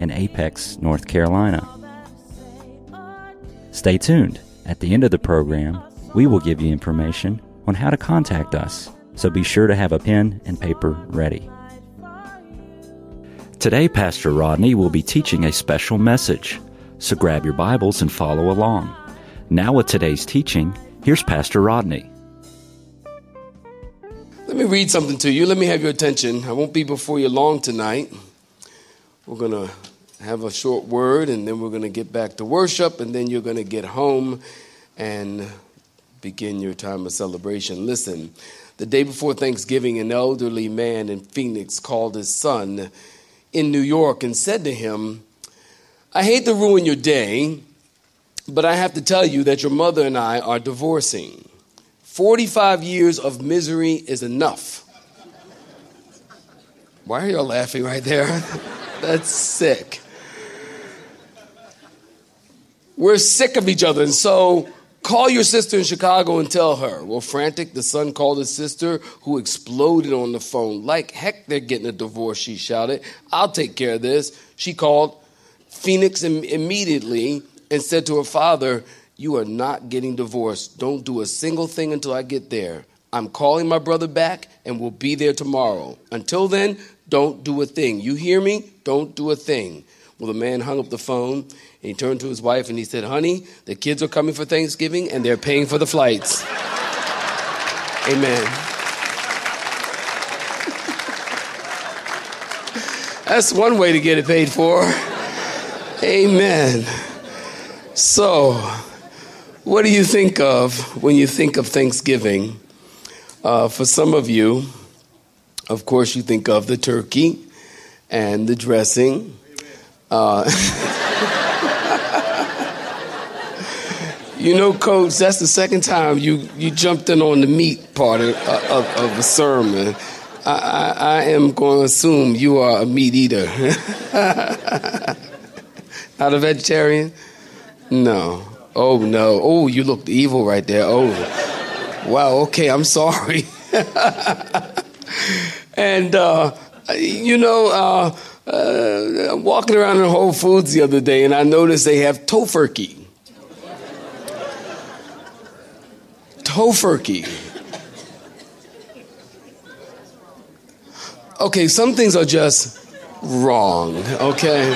in Apex, North Carolina. Stay tuned. At the end of the program, we will give you information on how to contact us, so be sure to have a pen and paper ready. Today, Pastor Rodney will be teaching a special message, so grab your Bibles and follow along. Now, with today's teaching, here's Pastor Rodney. Let me read something to you. Let me have your attention. I won't be before you long tonight. We're going to have a short word and then we're going to get back to worship and then you're going to get home and begin your time of celebration. Listen, the day before Thanksgiving, an elderly man in Phoenix called his son in New York and said to him, I hate to ruin your day, but I have to tell you that your mother and I are divorcing. 45 years of misery is enough. Why are y'all laughing right there? That's sick. We're sick of each other. And so call your sister in Chicago and tell her. Well, frantic, the son called his sister, who exploded on the phone. Like heck, they're getting a divorce, she shouted. I'll take care of this. She called Phoenix immediately and said to her father, You are not getting divorced. Don't do a single thing until I get there. I'm calling my brother back and we'll be there tomorrow. Until then, don't do a thing. You hear me? Don't do a thing. Well, the man hung up the phone and he turned to his wife and he said, Honey, the kids are coming for Thanksgiving and they're paying for the flights. Amen. That's one way to get it paid for. Amen. So, what do you think of when you think of Thanksgiving? Uh, for some of you, of course, you think of the turkey and the dressing. Uh, You know, Coach, that's the second time you, you jumped in on the meat part of, of, of the sermon. I, I, I, am going to assume you are a meat eater. Not a vegetarian? No. Oh, no. Oh, you looked evil right there. Oh, wow. Okay, I'm sorry. and, uh, you know, uh, uh, I'm walking around in Whole Foods the other day and I noticed they have tofurkey. Tofurkey. Okay, some things are just wrong, okay?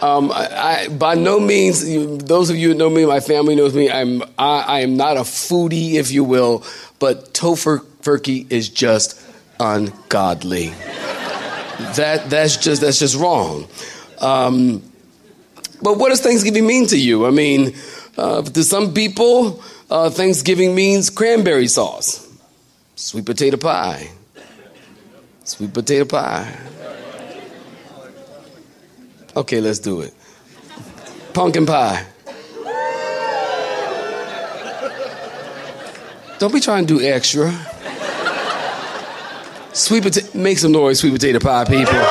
Um, I, I, by no means, those of you who know me, my family knows me, I'm, I, I am not a foodie, if you will, but tofurkey is just ungodly. that, that's, just, that's just wrong. Um, but what does Thanksgiving mean to you? I mean, uh, to some people, uh, Thanksgiving means cranberry sauce, sweet potato pie, sweet potato pie. Okay, let's do it. Pumpkin pie. Don't be trying to do extra. Sweet potato, make some noise, sweet potato pie, people.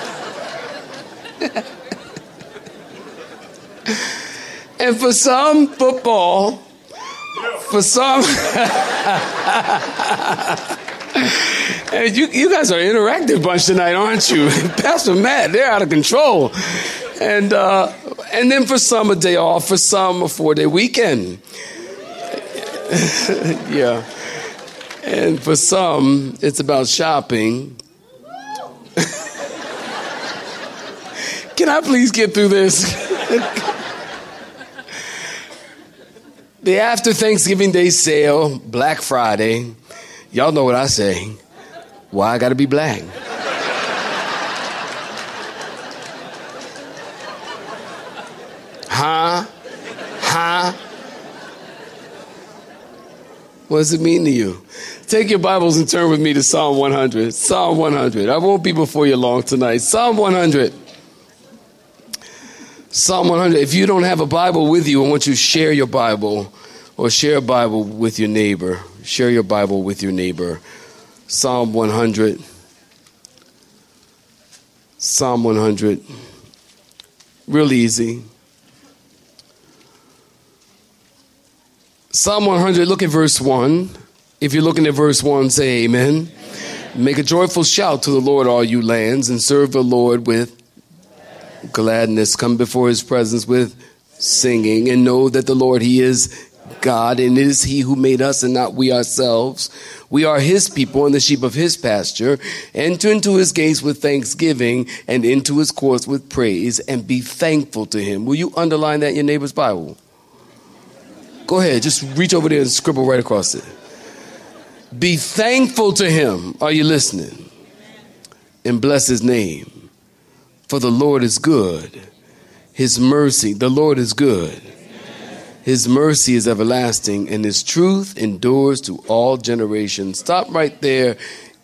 And for some, football. For some, and you, you guys are an interactive bunch tonight, aren't you? Pastor Matt, they're out of control. And, uh, and then for some, a day off. For some, a four day weekend. yeah. And for some, it's about shopping. Can I please get through this? The after Thanksgiving Day sale, Black Friday, y'all know what I say. Why I gotta be black? Huh? Huh? What does it mean to you? Take your Bibles and turn with me to Psalm 100. Psalm 100. I won't be before you long tonight. Psalm 100. Psalm 100. If you don't have a Bible with you, I want you to share your Bible or share a Bible with your neighbor. Share your Bible with your neighbor. Psalm 100. Psalm 100. Real easy. Psalm 100, look at verse 1. If you're looking at verse 1, say amen. amen. Make a joyful shout to the Lord, all you lands, and serve the Lord with gladness. Come before his presence with singing, and know that the Lord, he is God, and it is he who made us and not we ourselves. We are his people and the sheep of his pasture. Enter into his gates with thanksgiving and into his courts with praise, and be thankful to him. Will you underline that in your neighbor's Bible? Go ahead, just reach over there and scribble right across it. Be thankful to him. Are you listening? And bless his name. For the Lord is good. His mercy, the Lord is good. His mercy is everlasting, and his truth endures to all generations. Stop right there.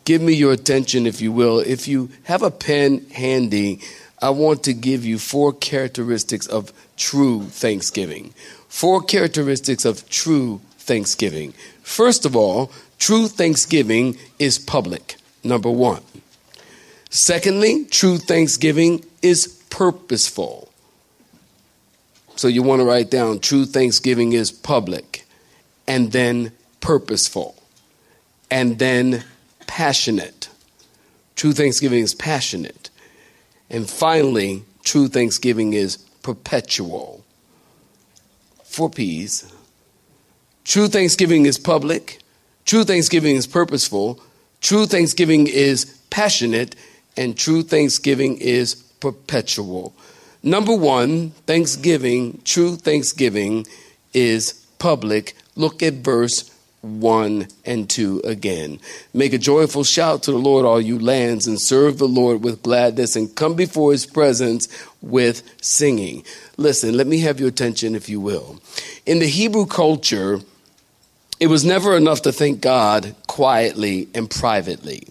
Give me your attention, if you will. If you have a pen handy, I want to give you four characteristics of true thanksgiving four characteristics of true thanksgiving. First of all, true thanksgiving is public, number one. Secondly, true thanksgiving is purposeful. So you want to write down true thanksgiving is public, and then purposeful, and then passionate. True thanksgiving is passionate. And finally, true thanksgiving is perpetual four P's. True thanksgiving is public. True thanksgiving is purposeful. True thanksgiving is passionate. And true thanksgiving is perpetual. Number one, thanksgiving, true thanksgiving is public. Look at verse 1 and 2 again. Make a joyful shout to the Lord, all you lands, and serve the Lord with gladness, and come before his presence with singing. Listen, let me have your attention, if you will. In the Hebrew culture, it was never enough to thank God quietly and privately.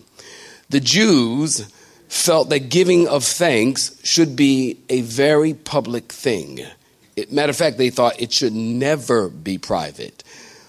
The Jews felt that giving of thanks should be a very public thing. It, matter of fact, they thought it should never be private.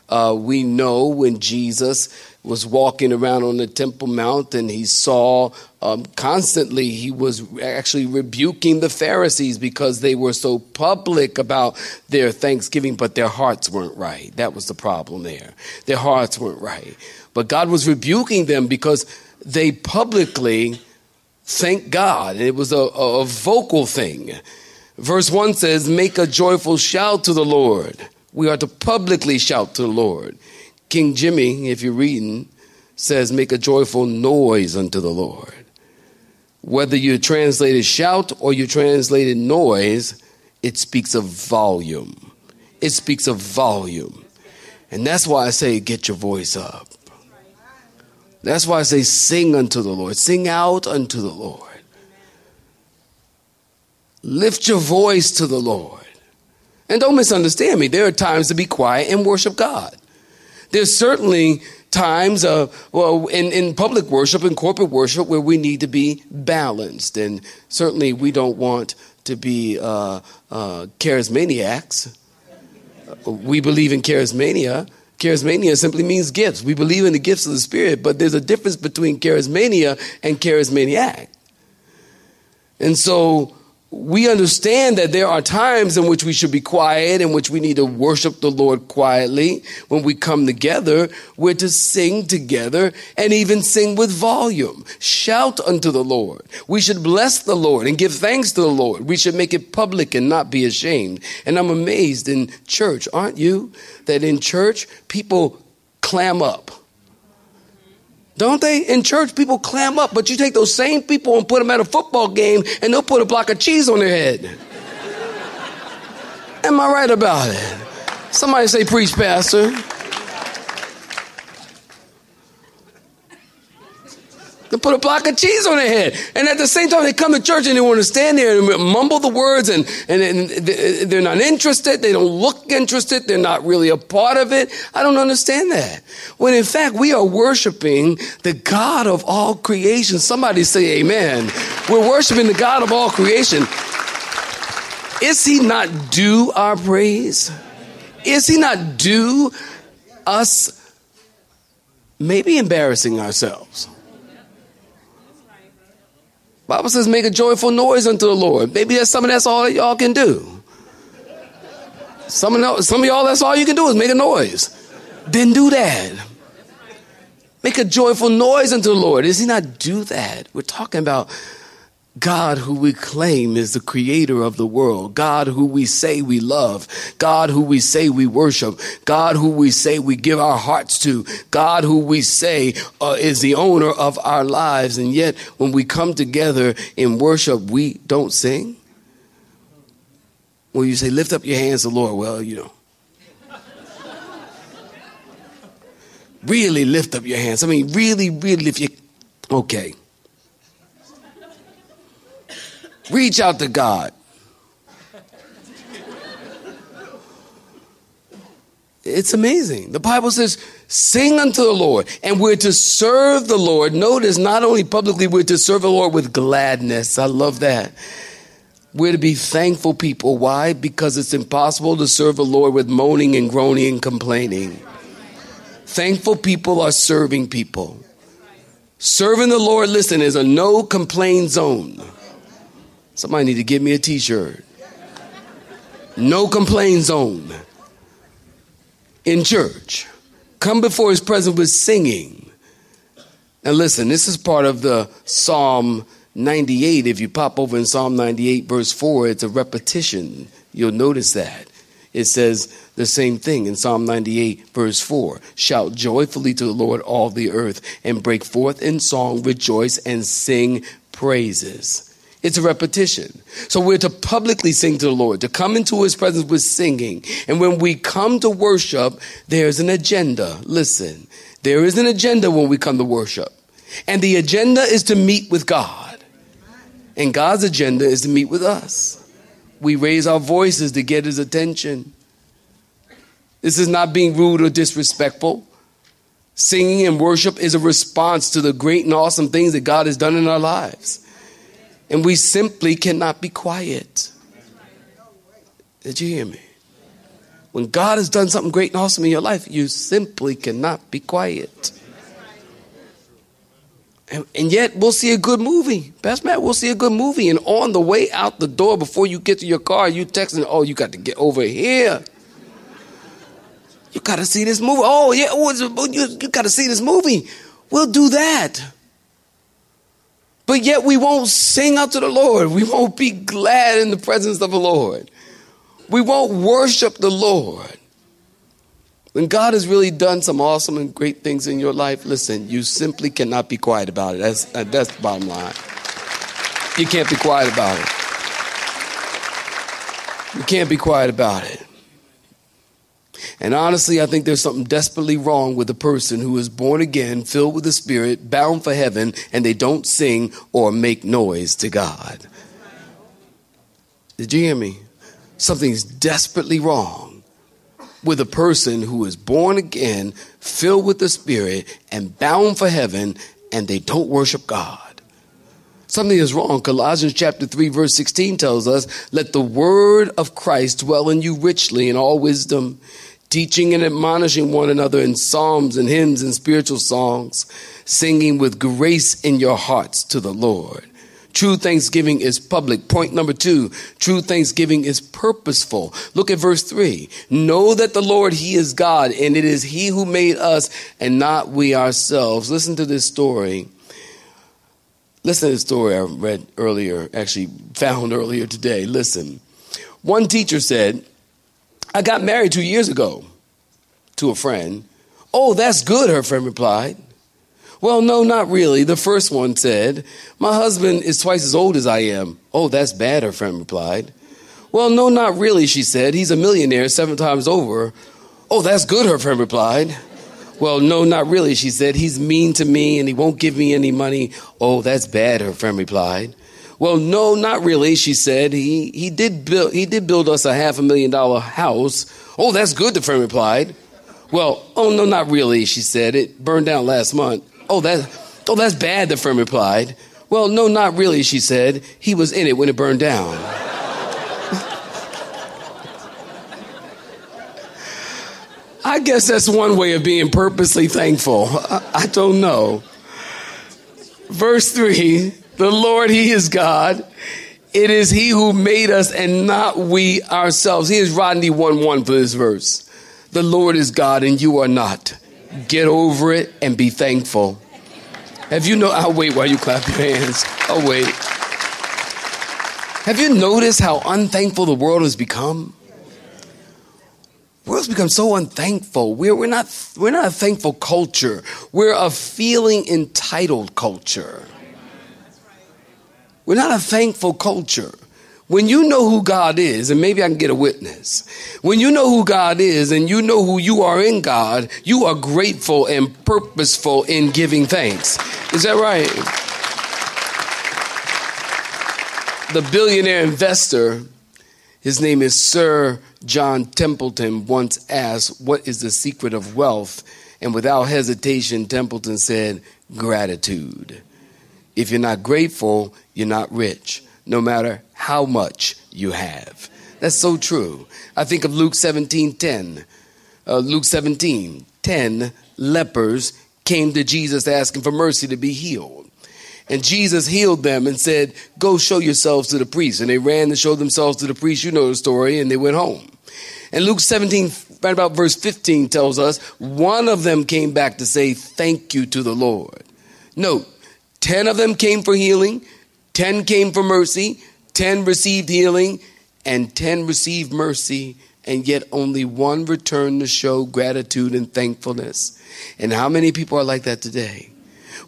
Uh, we know when Jesus was walking around on the Temple Mount and he saw um, constantly, he was actually rebuking the Pharisees because they were so public about their thanksgiving, but their hearts weren't right. That was the problem there. Their hearts weren't right. But God was rebuking them because they publicly thanked God. It was a, a vocal thing. Verse 1 says, Make a joyful shout to the Lord we are to publicly shout to the Lord. King Jimmy, if you're reading, says, Make a joyful noise unto the Lord. Whether you translated shout or you translated noise, it speaks of volume. It speaks of volume. And that's why I say, Get your voice up. That's why I say, Sing unto the Lord. Sing out unto the Lord. Lift your voice to the Lord. And don't misunderstand me. There are times to be quiet and worship God. There's certainly times uh, well, in, in public worship and corporate worship where we need to be balanced. And certainly we don't want to be uh, uh, charismaniacs. We believe in charismata. Charismata simply means gifts. We believe in the gifts of the Spirit, but there's a difference between charismata and charismaniac. And so we understand that there are times in which we should be quiet, in which we need to worship the Lord quietly. When we come together, we're to sing together and even sing with volume. Shout unto the Lord. We should bless the Lord and give thanks to the Lord. We should make it public and not be ashamed. And I'm amazed in church, aren't you? That in church, people clam up don't they? In church, people clam up, but you take those same people and put them at a football game and they'll put a block of cheese on their head. Am I right about it? Somebody say, Preach, Pastor. They put a block of cheese on their head. And at the same time, they come to church and they want to stand there and mumble the words and, and, and they're not interested. They don't look interested. They're not really a part of it. I don't understand that. When in fact, we are worshiping the God of all creation. Somebody say amen. We're worshiping the God of all creation. Is he not due our praise? Is he not due us maybe embarrassing ourselves? Bible says, make a joyful noise unto the Lord. Maybe that's something that's all y'all can do. Some of, some of y'all, that's all you can do is make a noise. Then do that. Make a joyful noise unto the Lord. Does he not do that? We're talking about God, who we claim is the creator of the world, God, who we say we love, God, who we say we worship, God, who we say we give our hearts to, God, who we say uh, is the owner of our lives. And yet, when we come together in worship, we don't sing. Well, you say, lift up your hands to the Lord. Well, you know. really lift up your hands. I mean, really, really, if you, okay. Reach out to God. It's amazing. The Bible says, sing unto the Lord. And we're to serve the Lord. Notice, not only publicly, we're to serve the Lord with gladness. I love that. We're to be thankful people. Why? Because it's impossible to serve the Lord with moaning and groaning and complaining. Thankful people are serving people. Serving the Lord, listen, is a no complain zone. Somebody need to give me a t-shirt. No complaint zone. In church. Come before his presence with singing. Now listen, this is part of the Psalm 98. If you pop over in Psalm 98 verse 4, it's a repetition. You'll notice that. It says the same thing in Psalm 98 verse 4. Shout joyfully to the Lord all the earth and break forth in song, rejoice and sing praises. It's a repetition. So we're to publicly sing to the Lord, to come into his presence with singing. And when we come to worship, there's an agenda. Listen, there is an agenda when we come to worship. And the agenda is to meet with God. And God's agenda is to meet with us. We raise our voices to get his attention. This is not being rude or disrespectful. Singing and worship is a response to the great and awesome things that God has done in our lives. And we simply cannot be quiet. Did you hear me? When God has done something great and awesome in your life, you simply cannot be quiet. And, and, yet, we'll see a good movie. Best Matt, we'll see a good movie. And on the way out the door, before you get to your car, you texting, oh, you got to get over here. You got to see this movie. Oh, yeah, oh, you, you got to see this movie. We'll do that. But yet we won't sing out to the Lord. We won't be glad in the presence of the Lord. We won't worship the Lord. When God has really done some awesome and great things in your life, listen, you simply cannot be quiet about it. That's, uh, that's the bottom line. You can't be quiet about it. You can't be quiet about it. And honestly, I think there's something desperately wrong with a person who is born again, filled with the Spirit, bound for heaven, and they don't sing or make noise to God. Did you hear me? Something's desperately wrong with a person who is born again, filled with the Spirit, and bound for heaven, and they don't worship God. Something is wrong. Colossians chapter 3 verse 16 tells us, let the word of Christ dwell in you richly in all wisdom, teaching and admonishing one another in psalms and hymns and spiritual songs, singing with grace in your hearts to the Lord. True thanksgiving is public. Point number two, true thanksgiving is purposeful. Look at verse three. Know that the Lord, He is God, and it is He who made us and not we ourselves. Listen to this story. Listen to the story I read earlier, actually found earlier today. Listen. One teacher said, I got married two years ago to a friend. Oh, that's good, her friend replied. Well, no, not really. The first one said, My husband is twice as old as I am. Oh, that's bad, her friend replied. Well, no, not really, she said. He's a millionaire seven times over. Oh, that's good, her friend replied. Well, no, not really, she said. He's mean to me and he won't give me any money. Oh, that's bad, her friend replied. Well, no, not really, she said. He, he, did build, he did build us a half a million dollar house. Oh, that's good, the friend replied. Well, oh, no, not really, she said. It burned down last month. Oh, that, oh, that's bad, the friend replied. Well, no, not really, she said. He was in it when it burned down. I guess that's one way of being purposely thankful. I, I don't know. Verse 3 The Lord, He is God. It is He who made us and not we ourselves. Here's Rodney 1 1 for this verse. The Lord is God and you are not. Get over it and be thankful. Have you know? I'll wait while you clap your hands. I'll wait. Have you noticed how unthankful the world has become? World's become so unthankful. We're, we're, not, we're not a thankful culture. We're a feeling entitled culture. We're not a thankful culture. When you know who God is, and maybe I can get a witness, when you know who God is and you know who you are in God, you are grateful and purposeful in giving thanks. Is that right? The billionaire investor, his name is Sir John Templeton once asked, What is the secret of wealth? And without hesitation, Templeton said, Gratitude. If you're not grateful, you're not rich, no matter how much you have. That's so true. I think of Luke 17 10. Uh, Luke 17 10 lepers came to Jesus asking for mercy to be healed. And Jesus healed them and said, Go show yourselves to the priest. And they ran to show themselves to the priest. You know the story. And they went home. And Luke 17, right about verse 15, tells us one of them came back to say, Thank you to the Lord. Note, 10 of them came for healing, 10 came for mercy, 10 received healing, and 10 received mercy, and yet only one returned to show gratitude and thankfulness. And how many people are like that today?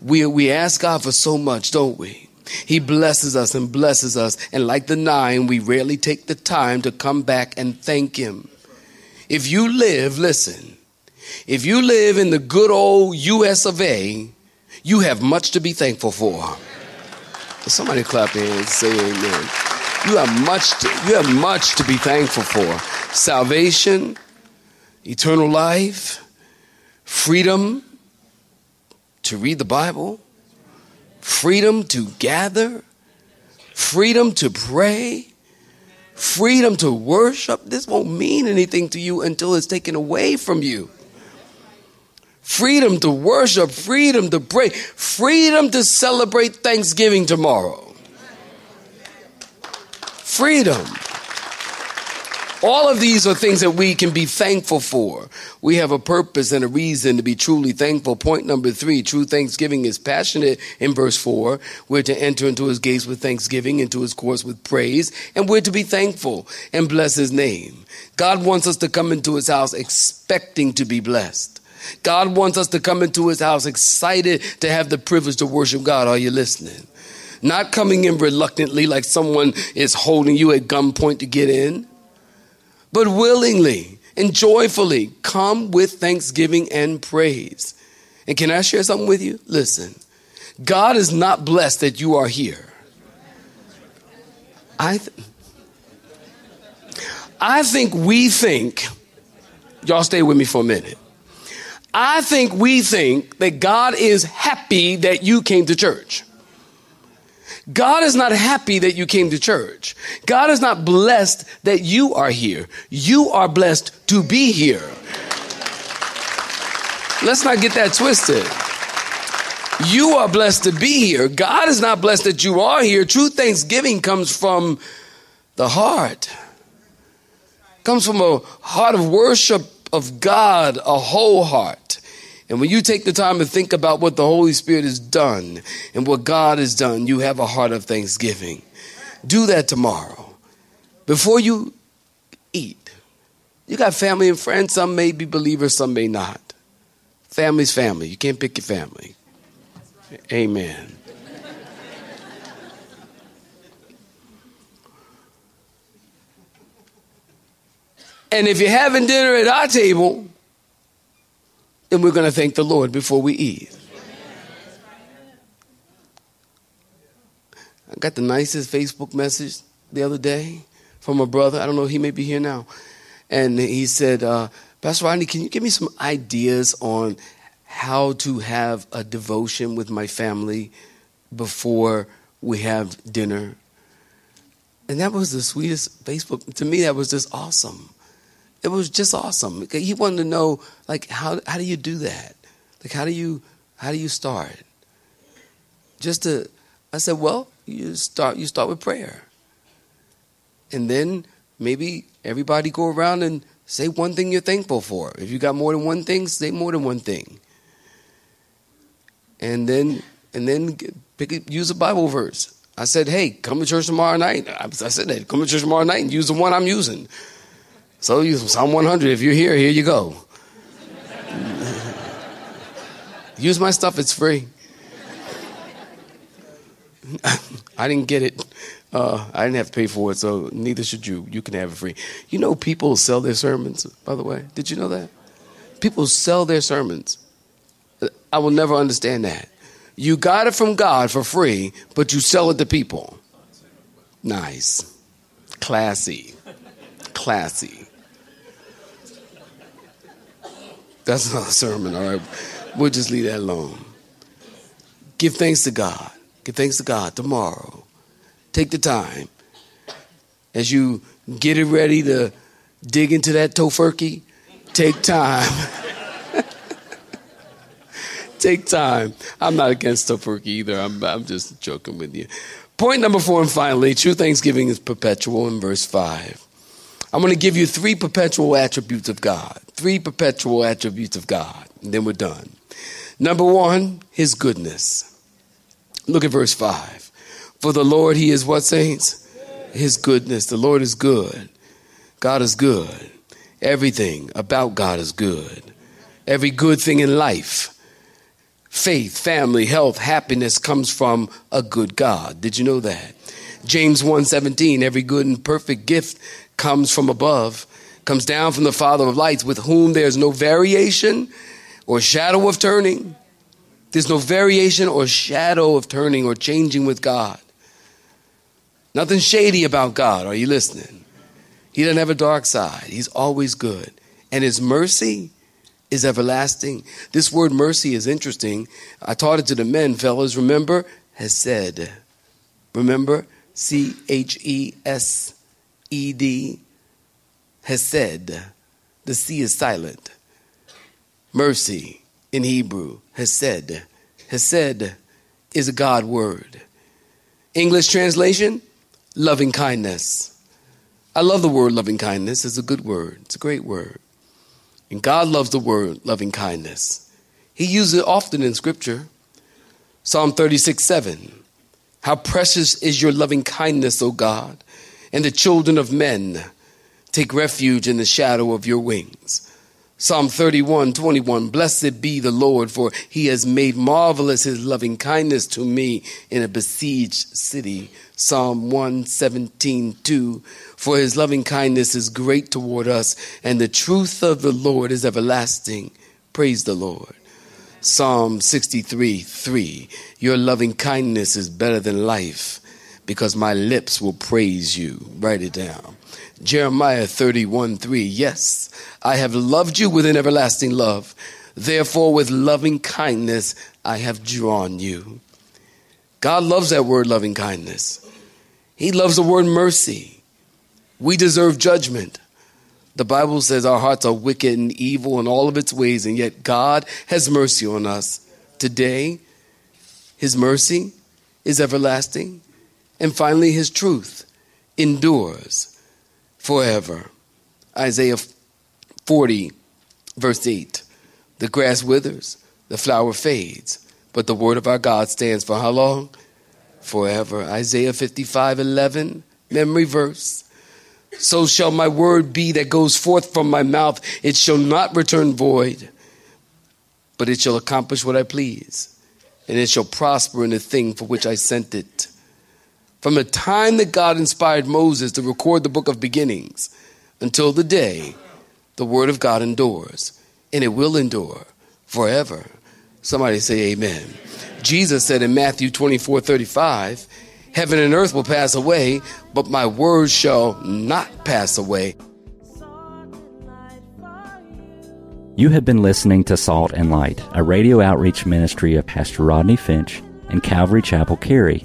We, we ask God for so much, don't we? He blesses us and blesses us. And like the nine, we rarely take the time to come back and thank Him. If you live, listen, if you live in the good old US of A, you have much to be thankful for. Somebody clap your hands and say amen. You have much to, you have much to be thankful for. Salvation, eternal life, freedom to read the Bible, freedom to gather, freedom to pray, freedom to worship. This won't mean anything to you until it's taken away from you. Freedom to worship, freedom to pray, freedom to celebrate Thanksgiving tomorrow. Freedom. All of these are things that we can be thankful for. We have a purpose and a reason to be truly thankful. Point number three true thanksgiving is passionate in verse four. We're to enter into his gates with thanksgiving, into his courts with praise, and we're to be thankful and bless his name. God wants us to come into his house expecting to be blessed. God wants us to come into his house excited to have the privilege to worship God. Are you listening? Not coming in reluctantly like someone is holding you at gunpoint to get in but willingly and joyfully come with thanksgiving and praise. And can I share something with you? Listen, God is not blessed that you are here. I, th- I think we think, y'all stay with me for a minute. I think we think that God is happy that you came to church. God is not happy that you came to church. God is not blessed that you are here. You are blessed to be here. Let's not get that twisted. You are blessed to be here. God is not blessed that you are here. True thanksgiving comes from the heart. Comes from a heart of worship of God, a whole heart. And when you take the time to think about what the Holy Spirit has done and what God has done, you have a heart of thanksgiving. Do that tomorrow. Before you eat, you got family and friends. Some may be believers, some may not. Family's family. You can't pick your family. Amen. And if you're having dinner at our table, and we're going to thank the Lord before we eat. I got the nicest Facebook message the other day from a brother. I don't know, he may be here now. And he said, uh, Pastor Rodney, can you give me some ideas on how to have a devotion with my family before we have dinner? And that was the sweetest Facebook. To me, that was just awesome. It was just awesome. He wanted to know, like, how how do you do that? Like, how do you how do you start? Just to, I said, well, you start you start with prayer, and then maybe everybody go around and say one thing you're thankful for. If you got more than one thing, say more than one thing. And then and then pick use a Bible verse. I said, hey, come to church tomorrow night. I said that, come to church tomorrow night and use the one I'm using. So use Psalm 100. If you're here, here you go. use my stuff, it's free. I didn't get it. Uh, I didn't have to pay for it, so neither should you. You can have it free. You know, people sell their sermons, by the way. Did you know that? People sell their sermons. I will never understand that. You got it from God for free, but you sell it to people. Nice. Classy. Classy. That's not a sermon, all right? We'll just leave that alone. Give thanks to God. Give thanks to God tomorrow. Take the time as you get it ready to dig into that tofurkey. Take time. take time. I'm not against tofurkey either. I'm, I'm just joking with you. Point number four, and finally, true thanksgiving is perpetual in verse 5. I'm going to give you three perpetual attributes of God. Three perpetual attributes of God. And then we're done. Number one, his goodness. Look at verse 5. For the Lord, he is what, saints? His goodness. The Lord is good. God is good. Everything about God is good. Every good thing in life faith, family, health, happiness comes from a good God. Did you know that? James 1:17 every good and perfect gift comes from above, comes down from the Father of lights with whom there's no variation or shadow of turning. There's no variation or shadow of turning or changing with God. Nothing shady about God. Are you listening? He doesn't have a dark side. He's always good. And his mercy is everlasting. This word mercy is interesting. I taught it to the men, fellas. Remember? Hesed. Remember? C H E S E D. Hesed. The C is silent. Mercy in Hebrew. Hesed, has said is a God word. English translation loving kindness. I love the word loving kindness. It's a good word, it's a great word. And God loves the word loving kindness. He uses it often in Scripture. Psalm 36 7. How precious is your loving kindness, O God, and the children of men take refuge in the shadow of your wings. Psalm 31 21. Blessed be the Lord, for he has made marvelous his loving kindness to me in a besieged city. Psalm 117 2. For his loving kindness is great toward us, and the truth of the Lord is everlasting. Praise the Lord. Psalm 63 3. Your loving kindness is better than life, because my lips will praise you. Write it down. Jeremiah 31 3. Yes, I have loved you with an everlasting love. Therefore, with loving kindness, I have drawn you. God loves that word, loving kindness. He loves the word mercy. We deserve judgment. The Bible says our hearts are wicked and evil in all of its ways, and yet God has mercy on us. Today, His mercy is everlasting. And finally, His truth endures forever. Isaiah 40, verse 8 The grass withers, the flower fades, but the word of our God stands for how long? Forever. Isaiah 55, 11, memory verse. So shall my word be that goes forth from my mouth. It shall not return void, but it shall accomplish what I please, and it shall prosper in the thing for which I sent it. From the time that God inspired Moses to record the book of beginnings until the day the word of God endures, and it will endure forever. Somebody say amen. Jesus said in Matthew 24 35, Heaven and earth will pass away, but my words shall not pass away. You have been listening to Salt and Light, a radio outreach ministry of Pastor Rodney Finch and Calvary Chapel Cary,